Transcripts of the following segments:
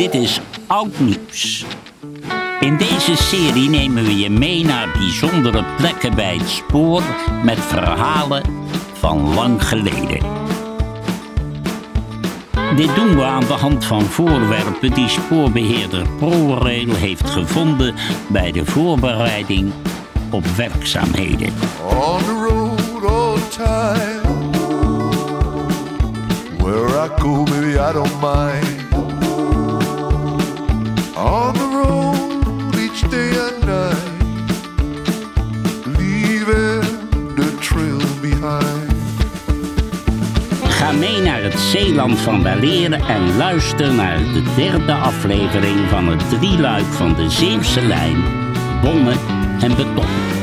Dit is Oud Nieuws. In deze serie nemen we je mee naar bijzondere plekken bij het spoor met verhalen van lang geleden. Dit doen we aan de hand van voorwerpen die spoorbeheerder ProRail heeft gevonden bij de voorbereiding op werkzaamheden. On the road all time. Where I go, baby, I don't mind. On the road each day and night. The trail behind. Ga mee naar het Zeeland van Weleer en luister naar de derde aflevering van het drieluik van de Zeeuwse lijn, Bonne en Beton.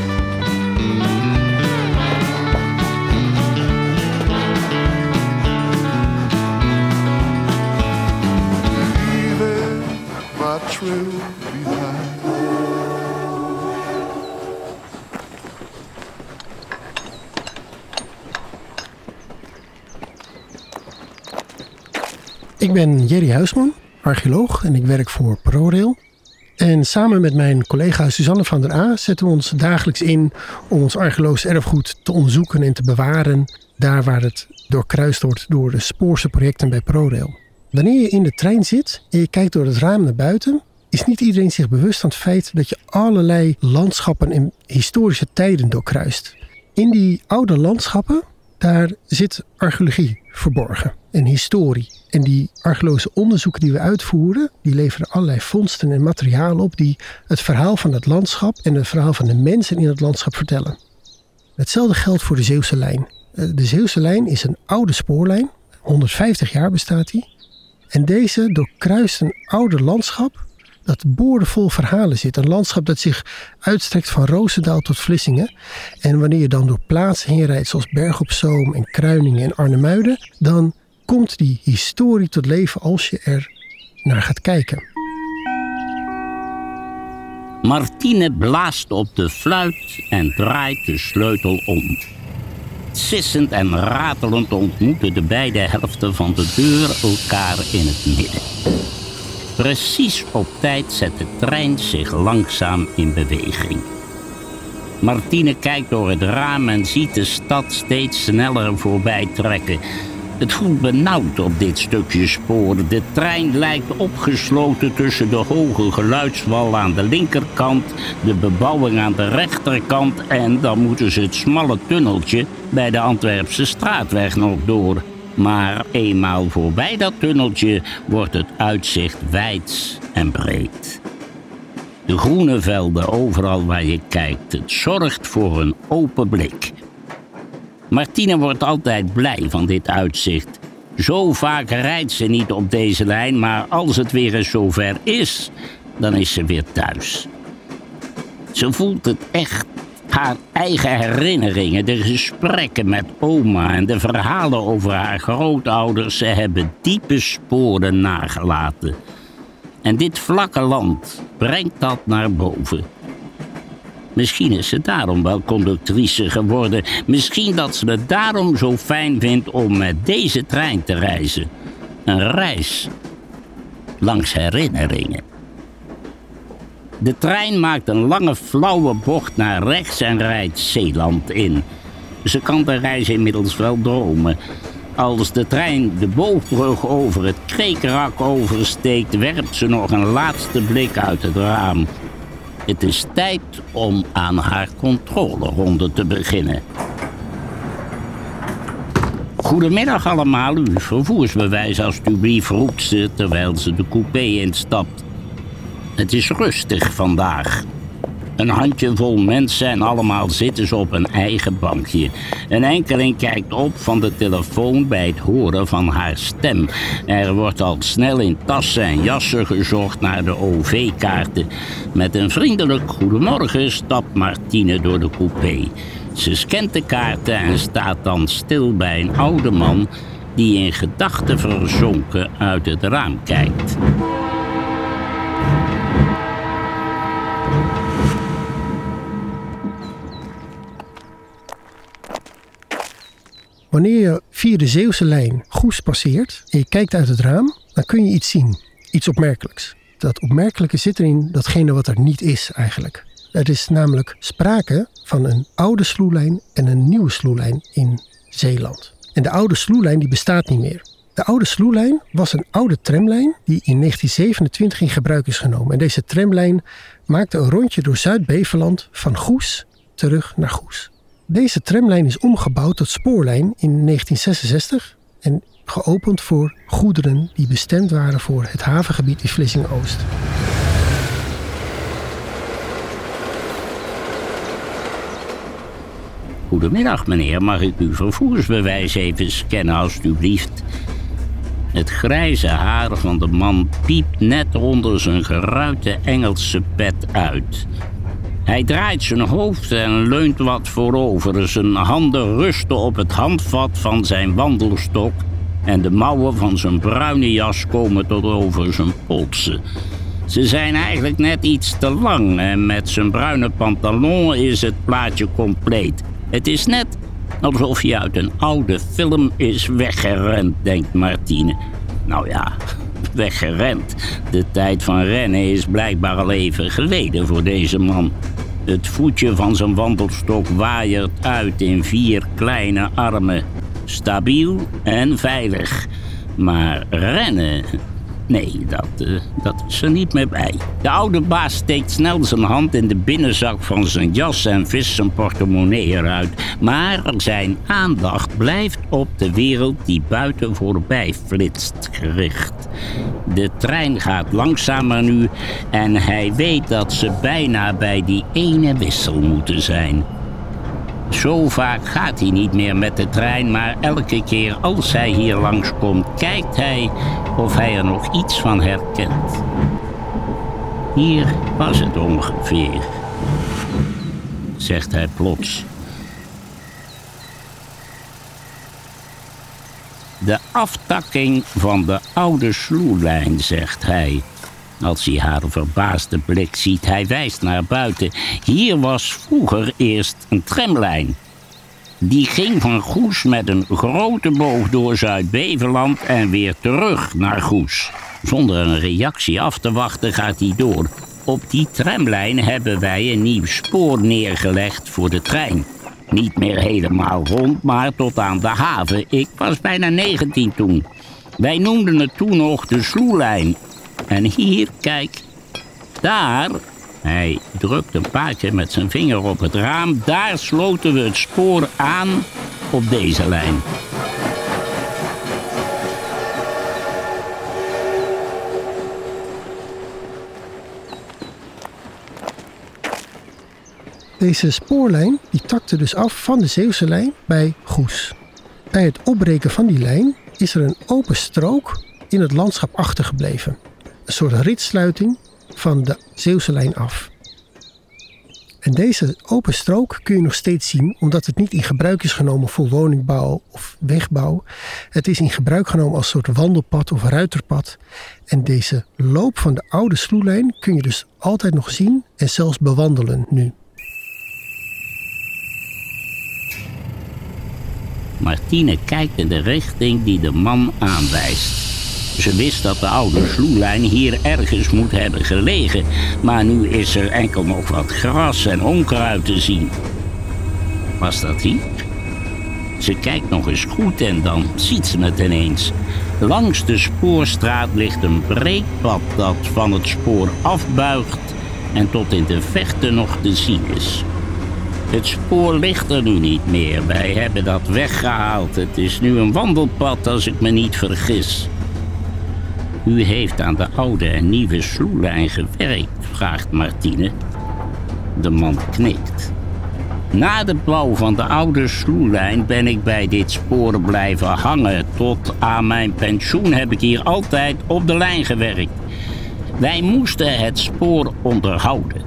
Ik ben Jerry Huisman, archeoloog en ik werk voor ProRail. En samen met mijn collega Suzanne van der A zetten we ons dagelijks in om ons archeologisch erfgoed te onderzoeken en te bewaren daar waar het doorkruist wordt door de spoorse projecten bij ProRail. Wanneer je in de trein zit en je kijkt door het raam naar buiten, is niet iedereen zich bewust van het feit dat je allerlei landschappen en historische tijden doorkruist. In die oude landschappen, daar zit archeologie verborgen en historie. En die archeologische onderzoeken die we uitvoeren, die leveren allerlei vondsten en materialen op die het verhaal van het landschap en het verhaal van de mensen in het landschap vertellen. Hetzelfde geldt voor de Zeeuwse lijn. Eh, De Zeeuwse lijn is een oude spoorlijn, 150 jaar bestaat die. En deze doorkruist een oude landschap dat boordevol verhalen zit. Een landschap dat zich uitstrekt van Roosendaal tot Vlissingen. En wanneer je dan door plaatsen heen rijdt zoals Berg op Zoom en Kruiningen en Arnhemuiden, dan komt die historie tot leven als je er naar gaat kijken. Martine blaast op de fluit en draait de sleutel om. Sissend en ratelend ontmoeten de beide helften van de deur elkaar in het midden. Precies op tijd zet de trein zich langzaam in beweging. Martine kijkt door het raam en ziet de stad steeds sneller voorbij trekken. Het voelt benauwd op dit stukje spoor. De trein lijkt opgesloten tussen de hoge geluidswal aan de linkerkant, de bebouwing aan de rechterkant en dan moeten ze het smalle tunneltje bij de Antwerpse straatweg nog door. Maar eenmaal voorbij dat tunneltje wordt het uitzicht wijd en breed. De groene velden overal waar je kijkt, het zorgt voor een open blik. Martine wordt altijd blij van dit uitzicht. Zo vaak rijdt ze niet op deze lijn, maar als het weer eens zover is, dan is ze weer thuis. Ze voelt het echt. Haar eigen herinneringen, de gesprekken met oma en de verhalen over haar grootouders, ze hebben diepe sporen nagelaten. En dit vlakke land brengt dat naar boven. Misschien is ze daarom wel conductrice geworden. Misschien dat ze het daarom zo fijn vindt om met deze trein te reizen. Een reis langs herinneringen. De trein maakt een lange flauwe bocht naar rechts en rijdt Zeeland in. Ze kan de reis inmiddels wel dromen. Als de trein de boogbrug over het kreekrak oversteekt, werpt ze nog een laatste blik uit het raam. Het is tijd om aan haar controleronde te beginnen. Goedemiddag allemaal, uw vervoersbewijs alstublieft, roept ze terwijl ze de coupé instapt. Het is rustig vandaag. Een handjevol mensen en allemaal zitten ze op een eigen bankje. Een enkeling kijkt op van de telefoon bij het horen van haar stem. Er wordt al snel in tassen en jassen gezocht naar de OV-kaarten. Met een vriendelijk goedemorgen stapt Martine door de coupé. Ze scant de kaarten en staat dan stil bij een oude man die in gedachten verzonken uit het raam kijkt. Wanneer je via de Zeeuwse lijn Goes passeert en je kijkt uit het raam, dan kun je iets zien. iets opmerkelijks. Dat opmerkelijke zit erin datgene wat er niet is eigenlijk. Er is namelijk sprake van een oude sloelijn en een nieuwe sloelijn in Zeeland. En de oude sloelijn die bestaat niet meer. De oude sloelijn was een oude tramlijn die in 1927 in gebruik is genomen. En deze tramlijn maakte een rondje door Zuid-Beveland van Goes terug naar Goes. Deze tramlijn is omgebouwd tot spoorlijn in 1966 en geopend voor goederen die bestemd waren voor het havengebied in Vlissingen-Oost. Goedemiddag, meneer. Mag ik uw vervoersbewijs even scannen, alstublieft? Het grijze haar van de man piept net onder zijn geruite Engelse pet uit. Hij draait zijn hoofd en leunt wat voorover. Zijn handen rusten op het handvat van zijn wandelstok en de mouwen van zijn bruine jas komen tot over zijn polsen. Ze zijn eigenlijk net iets te lang en met zijn bruine pantalon is het plaatje compleet. Het is net alsof hij uit een oude film is weggerend, denkt Martine. Nou ja, weggerend. De tijd van rennen is blijkbaar al even geleden voor deze man. Het voetje van zijn wandelstok waaiert uit in vier kleine armen. Stabiel en veilig. Maar rennen, Nee, dat, uh, dat is er niet meer bij. De oude baas steekt snel zijn hand in de binnenzak van zijn jas en vist zijn portemonnee eruit. Maar zijn aandacht blijft op de wereld die buiten voorbij flitst gericht. De trein gaat langzamer nu en hij weet dat ze bijna bij die ene wissel moeten zijn. Zo vaak gaat hij niet meer met de trein, maar elke keer als hij hier langskomt, kijkt hij of hij er nog iets van herkent. Hier was het ongeveer, zegt hij plots. De aftakking van de oude sloelijn, zegt hij. Als hij haar verbaasde blik ziet, hij wijst naar buiten. Hier was vroeger eerst een tramlijn. Die ging van Goes met een grote boog door Zuid-Beveland en weer terug naar Goes. Zonder een reactie af te wachten gaat hij door. Op die tramlijn hebben wij een nieuw spoor neergelegd voor de trein. Niet meer helemaal rond, maar tot aan de haven. Ik was bijna 19 toen. Wij noemden het toen nog de sloelijn en hier, kijk, daar, hij drukt een paar keer met zijn vinger op het raam, daar sloten we het spoor aan op deze lijn. Deze spoorlijn die takte dus af van de Zeeuwse lijn bij Goes. Bij het opbreken van die lijn is er een open strook in het landschap achtergebleven een soort ritsluiting van de Zeeuwse lijn af. En deze open strook kun je nog steeds zien, omdat het niet in gebruik is genomen voor woningbouw of wegbouw. Het is in gebruik genomen als soort wandelpad of ruiterpad. En deze loop van de oude sloelijn kun je dus altijd nog zien en zelfs bewandelen nu. Martine kijkt in de richting die de man aanwijst. Ze wist dat de oude sloelijn hier ergens moet hebben gelegen, maar nu is er enkel nog wat gras en onkruid te zien. Was dat hier? Ze kijkt nog eens goed en dan ziet ze het ineens. Langs de spoorstraat ligt een breed pad dat van het spoor afbuigt en tot in de vechten nog te zien is. Het spoor ligt er nu niet meer. Wij hebben dat weggehaald. Het is nu een wandelpad als ik me niet vergis. U heeft aan de oude en nieuwe sloelijn gewerkt, vraagt Martine. De man knikt. Na de bouw van de oude sloelijn ben ik bij dit spoor blijven hangen. Tot aan mijn pensioen heb ik hier altijd op de lijn gewerkt. Wij moesten het spoor onderhouden.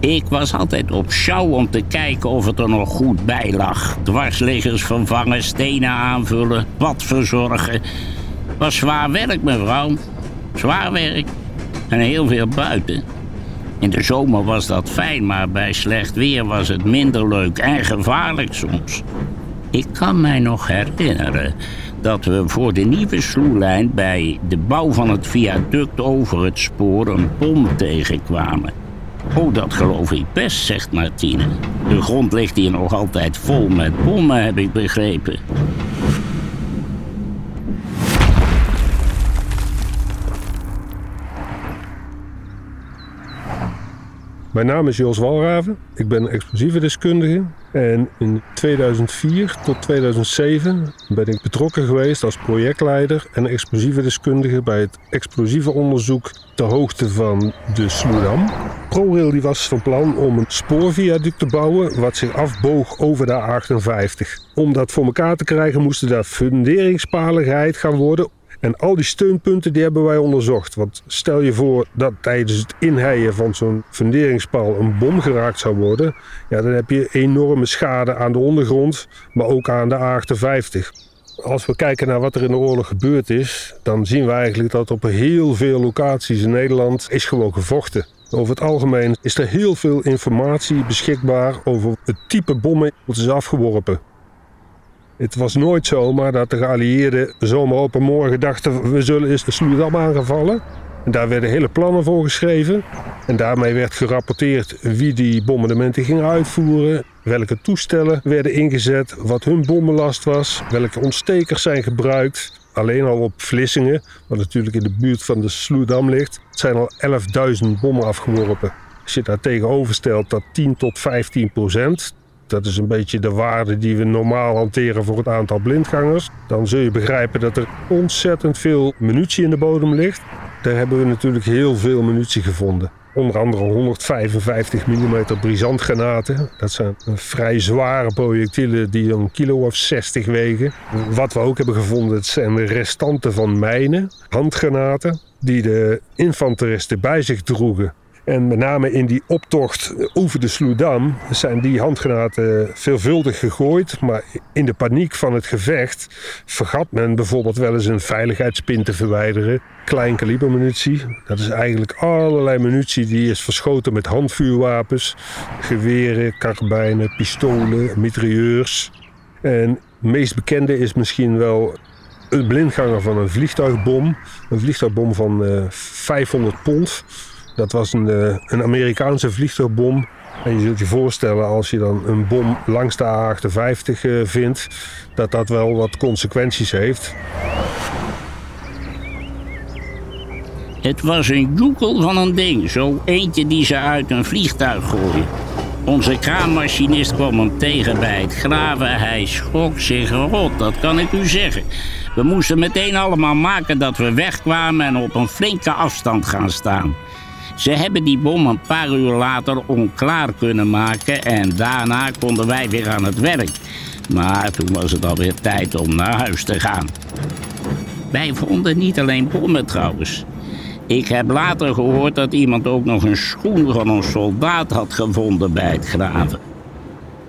Ik was altijd op sjouw om te kijken of het er nog goed bij lag. Dwarsliggers vervangen, stenen aanvullen, pad verzorgen. Was zwaar werk, mevrouw. Zwaar werk. En heel veel buiten. In de zomer was dat fijn, maar bij slecht weer was het minder leuk en gevaarlijk soms. Ik kan mij nog herinneren dat we voor de nieuwe sloelijn bij de bouw van het viaduct over het spoor een bom tegenkwamen. Oh, dat geloof ik best, zegt Martine. De grond ligt hier nog altijd vol met bommen, heb ik begrepen. Mijn naam is Jos Walraven. Ik ben explosieve deskundige. En in 2004 tot 2007 ben ik betrokken geweest als projectleider en explosieve deskundige bij het explosieve onderzoek ter hoogte van de Sloedam. ProRail die was van plan om een spoorviaduct te bouwen wat zich afboog over de A58. Om dat voor elkaar te krijgen moesten daar funderingspalen geheid gaan worden en al die steunpunten die hebben wij onderzocht. Want stel je voor dat tijdens het inheien van zo'n funderingspaal een bom geraakt zou worden. Ja, dan heb je enorme schade aan de ondergrond, maar ook aan de A58. Als we kijken naar wat er in de oorlog gebeurd is, dan zien we eigenlijk dat op heel veel locaties in Nederland is gewoon gevochten. Over het algemeen is er heel veel informatie beschikbaar over het type bommen dat is afgeworpen. Het was nooit zomaar dat de geallieerden zomaar op een morgen dachten... we zullen eens de Sloedam aangevallen. En daar werden hele plannen voor geschreven. En daarmee werd gerapporteerd wie die bombardementen gingen uitvoeren... welke toestellen werden ingezet, wat hun bommenlast was... welke ontstekers zijn gebruikt. Alleen al op Vlissingen, wat natuurlijk in de buurt van de Sloedam ligt... zijn al 11.000 bommen afgeworpen. Als je daar tegenover stelt dat 10 tot 15 procent, dat is een beetje de waarde die we normaal hanteren voor het aantal blindgangers. Dan zul je begrijpen dat er ontzettend veel munitie in de bodem ligt. Daar hebben we natuurlijk heel veel munitie gevonden. Onder andere 155 mm brisantgranaten. Dat zijn vrij zware projectielen die een kilo of 60 wegen. Wat we ook hebben gevonden, zijn de restanten van mijnen, handgranaten, die de infanteristen bij zich droegen en met name in die optocht over de Sloedam zijn die handgranaten veelvuldig gegooid. Maar in de paniek van het gevecht vergat men bijvoorbeeld wel eens een veiligheidspin te verwijderen. Klein munitie. Dat is eigenlijk allerlei munitie die is verschoten met handvuurwapens. Geweren, karbijnen, pistolen, mitrailleurs. En het meest bekende is misschien wel een blindganger van een vliegtuigbom. Een vliegtuigbom van uh, eh, 500 pond. Dat was een, eh, een Amerikaanse vliegtuigbom. En je zult je voorstellen als je dan een bom langs de A58 eh, vindt, dat dat wel wat consequenties heeft. Het was een joekel van een ding, zo eentje die ze uit een vliegtuig gooien. Onze kraammachinist kwam hem tegen bij het graven. Hij schrok zich rot, dat kan ik u zeggen. We moesten meteen allemaal maken dat we wegkwamen en op een flinke afstand gaan staan. Ze hebben die bom een paar uur later onklaar kunnen maken en daarna konden wij weer aan het werk. Maar toen was het alweer tijd om naar huis te gaan. Wij vonden niet alleen bommen trouwens. Ik heb later gehoord dat iemand ook nog een schoen van een soldaat had gevonden bij het graven.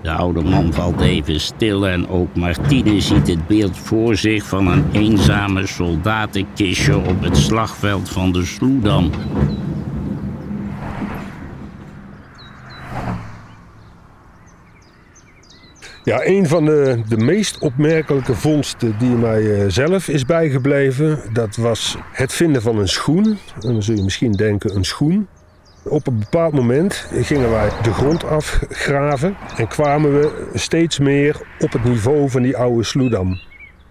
De oude man valt even stil en ook Martine ziet het beeld voor zich van een eenzame soldatenkistje op het slagveld van de Sloedam. Ja, een van de, de meest opmerkelijke vondsten die mij eh, zelf is bijgebleven, dat was het vinden van een schoen. En dan zul je misschien denken een schoen. Op een bepaald moment gingen wij de grond afgraven en kwamen we steeds meer op het niveau van die oude sloedam.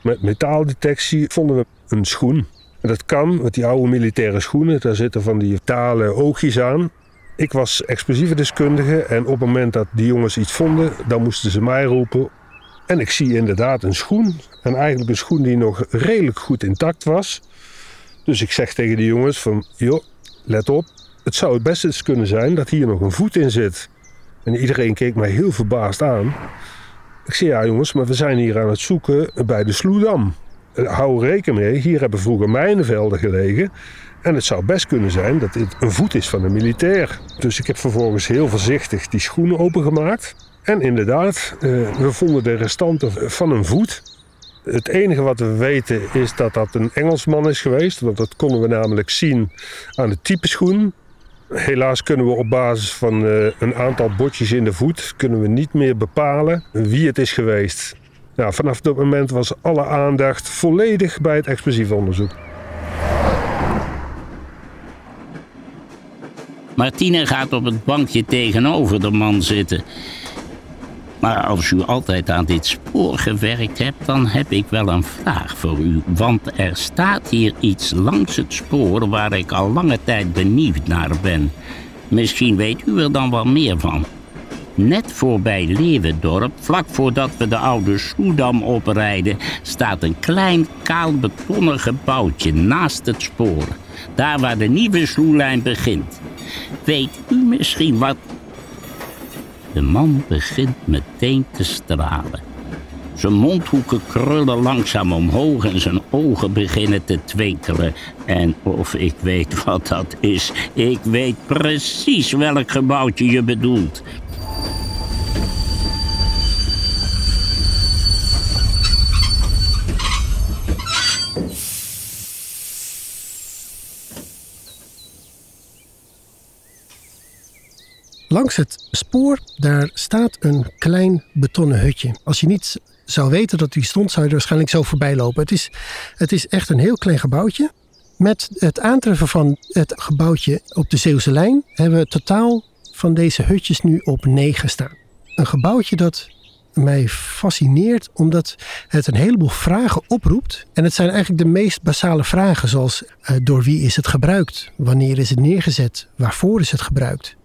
Met metaaldetectie vonden we een schoen. En dat kan, met die oude militaire schoenen, daar zitten van die talen oogjes aan. Ik was explosieve deskundige en op het moment dat die jongens iets vonden, dan moesten ze mij roepen. En ik zie inderdaad een schoen. En eigenlijk een schoen die nog redelijk goed intact was. Dus ik zeg tegen die jongens van, joh, let op. Het zou het best eens kunnen zijn dat hier nog een voet in zit. En iedereen keek mij heel verbaasd aan. Ik zei, ja jongens, maar we zijn hier aan het zoeken bij de Sloedam. Hou rekening mee, hier hebben vroeger mijnenvelden gelegen. En het zou best kunnen zijn dat dit een voet is van een militair. Dus ik heb vervolgens heel voorzichtig die schoenen opengemaakt. En inderdaad, eh, we vonden de restanten van een voet. Het enige wat we weten is dat dat een Engelsman is geweest. Want dat konden we namelijk zien aan de type schoen. Helaas kunnen we op basis van eh, een aantal botjes in de voet... kunnen we niet meer bepalen wie het is geweest. Ja, vanaf dat moment was alle aandacht volledig bij het explosief onderzoek. Martine gaat op het bankje tegenover de man zitten. Maar als u altijd aan dit spoor gewerkt hebt, dan heb ik wel een vraag voor u. Want er staat hier iets langs het spoor waar ik al lange tijd benieuwd naar ben. Misschien weet u er dan wel meer van. Net voorbij Leeuwendorp, vlak voordat we de oude Soedam oprijden, staat een klein kaal betonnen gebouwtje naast het spoor. Daar waar de nieuwe sloelijn begint. Weet u misschien wat de man begint meteen te stralen. Zijn mondhoeken krullen langzaam omhoog en zijn ogen beginnen te twinkelen. En of ik weet wat dat is, ik weet precies welk gebouwtje je bedoelt. Langs het spoor, daar staat een klein betonnen hutje. Als je niet zou weten dat die stond, zou je er waarschijnlijk zo voorbij lopen. Het is, het is echt een heel klein gebouwtje. Met het aantreffen van het gebouwtje op de Zeeuwse lijn hebben we totaal van deze hutjes nu op negen staan. Een gebouwtje dat mij fascineert omdat het een heleboel vragen oproept. En het zijn eigenlijk de meest basale vragen zoals uh, door wie is het gebruikt? Wanneer is het neergezet? Waarvoor is het gebruikt?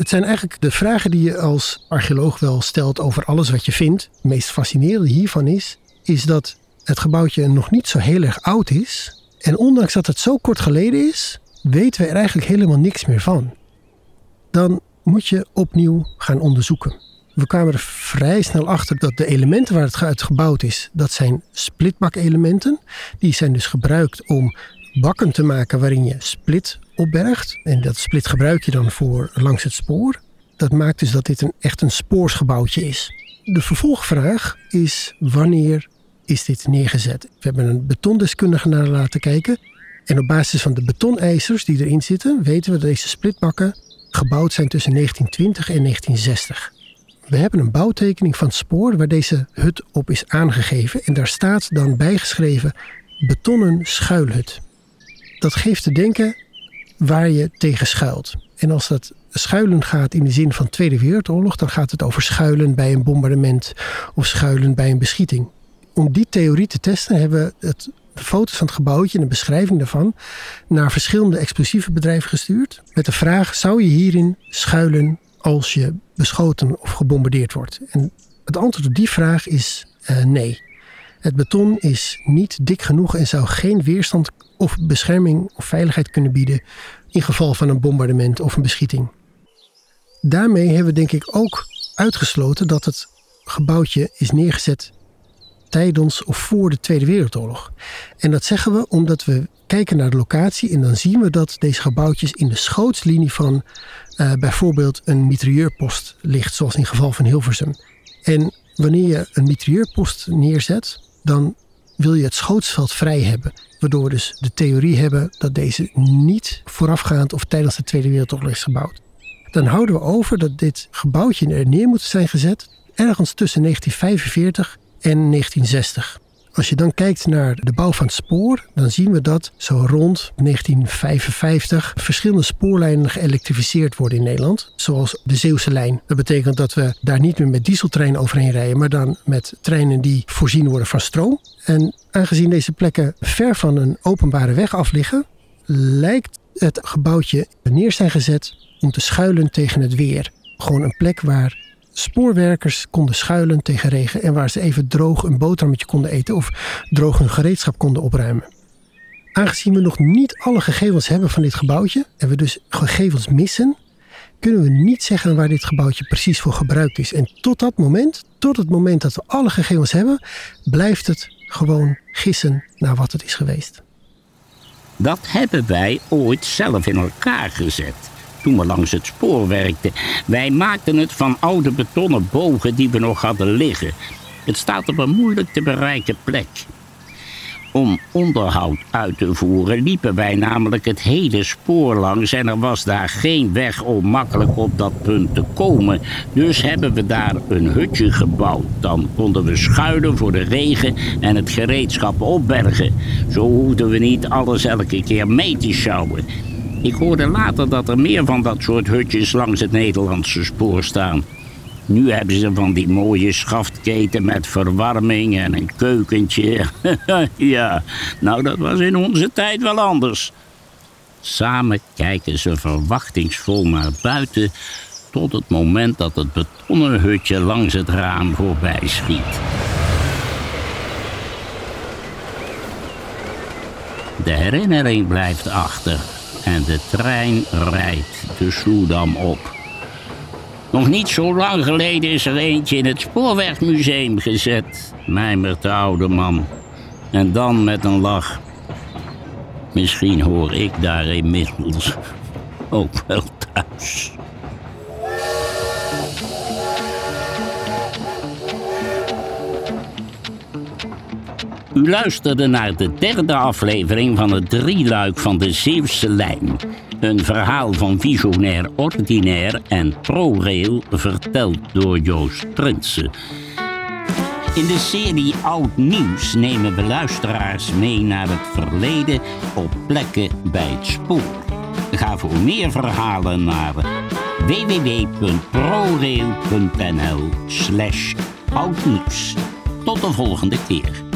Het zijn eigenlijk de vragen die je als archeoloog wel stelt over alles wat je vindt. Het meest fascinerende hiervan is, is dat het gebouwtje nog niet zo heel erg oud is. En ondanks dat het zo kort geleden is, weten we er eigenlijk helemaal niks meer van. Dan moet je opnieuw gaan onderzoeken. We kwamen er vrij snel achter dat de elementen waar het uit gebouwd is, dat zijn splitbakelementen. Die zijn dus gebruikt om bakken te maken waarin je split opbergt. En dat split gebruik je dan voor langs het spoor. Dat maakt dus dat dit een, echt een spoorsgebouwtje is. De vervolgvraag is wanneer is dit neergezet? We hebben een betondeskundige naar laten kijken. En op basis van de betonijzers die erin zitten, weten we dat deze splitbakken gebouwd zijn tussen 1920 en 1960. We hebben een bouwtekening van het spoor waar deze hut op is aangegeven. En daar staat dan bijgeschreven betonnen schuilhut. Dat geeft te denken waar je tegen schuilt. En als dat schuilen gaat in de zin van Tweede Wereldoorlog, dan gaat het over schuilen bij een bombardement of schuilen bij een beschieting. Om die theorie te testen hebben we het, de foto's van het gebouwtje en de beschrijving daarvan naar verschillende explosieve bedrijven gestuurd. Met de vraag: zou je hierin schuilen als je beschoten of gebombardeerd wordt? En het antwoord op die vraag is uh, nee. Het beton is niet dik genoeg en zou geen weerstand of bescherming of veiligheid kunnen bieden in geval van een bombardement of een beschieting. Daarmee hebben we denk ik ook uitgesloten dat het gebouwtje is neergezet tijdens of voor de Tweede Wereldoorlog. En dat zeggen we omdat we kijken naar de locatie en dan zien we dat deze gebouwtjes in de schootslinie van uh, bijvoorbeeld een mitrailleurpost ligt, zoals in het geval van Hilversum. En wanneer je een mitrailleurpost neerzet, dan wil je het schootsveld vrij hebben. Waardoor we dus de theorie hebben dat deze niet voorafgaand of tijdens de Tweede Wereldoorlog is gebouwd. Dan houden we over dat dit gebouwtje er neer moet zijn gezet ergens tussen 1945 en 1960. Als je dan kijkt naar de bouw van het spoor, dan zien we dat zo rond 1955 verschillende spoorlijnen geëlektrificeerd worden in Nederland. Zoals de Zeeuwse lijn. Dat betekent dat we daar niet meer met dieseltreinen overheen rijden, maar dan met treinen die voorzien worden van stroom. En aangezien deze plekken ver van een openbare weg af liggen, lijkt het gebouwtje neer zijn gezet om te schuilen tegen het weer. Gewoon een plek waar spoorwerkers konden schuilen tegen regen en waar ze even droog een boterhammetje konden eten of droog hun gereedschap konden opruimen. Aangezien we nog niet alle gegevens hebben van dit gebouwtje en we dus gegevens missen, kunnen we niet zeggen waar dit gebouwtje precies voor gebruikt is. En tot dat moment, tot het moment dat we alle gegevens hebben, blijft het gewoon gissen naar wat het is geweest. Dat hebben wij ooit zelf in elkaar gezet toen we langs het spoor werkten. Wij maakten het van oude betonnen bogen die we nog hadden liggen. Het staat op een moeilijk te bereiken plek. Om onderhoud uit te voeren liepen wij namelijk het hele spoor langs en er was daar geen weg om makkelijk op dat punt te komen. Dus hebben we daar een hutje gebouwd. Dan konden we schuilen voor de regen en het gereedschap opbergen. Zo hoefden we niet alles elke keer mee te sjouwen. Ik hoorde later dat er meer van dat soort hutjes langs het Nederlandse spoor staan. Nu hebben ze van die mooie schaftketen met verwarming en een keukentje. ja, nou dat was in onze tijd wel anders. Samen kijken ze verwachtingsvol naar buiten tot het moment dat het betonnen hutje langs het raam voorbij schiet. De herinnering blijft achter en de trein rijdt de Soedam op. Nog niet zo lang geleden is er eentje in het Spoorwegmuseum gezet, mijmert de oude man. En dan met een lach. Misschien hoor ik daar inmiddels ook wel thuis. U luisterde naar de derde aflevering van het drieluik van de Zeeuwse Lijn. Een verhaal van visionair ordinair en ProRail verteld door Joost Prinsen. In de serie Oud Nieuws nemen we luisteraars mee naar het verleden op plekken bij het spoor. Ga voor meer verhalen naar www.prorail.nl slash oudnieuws. Tot de volgende keer.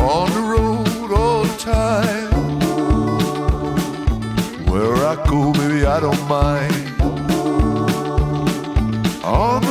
On the road all the time. Where I go, baby, I don't mind. On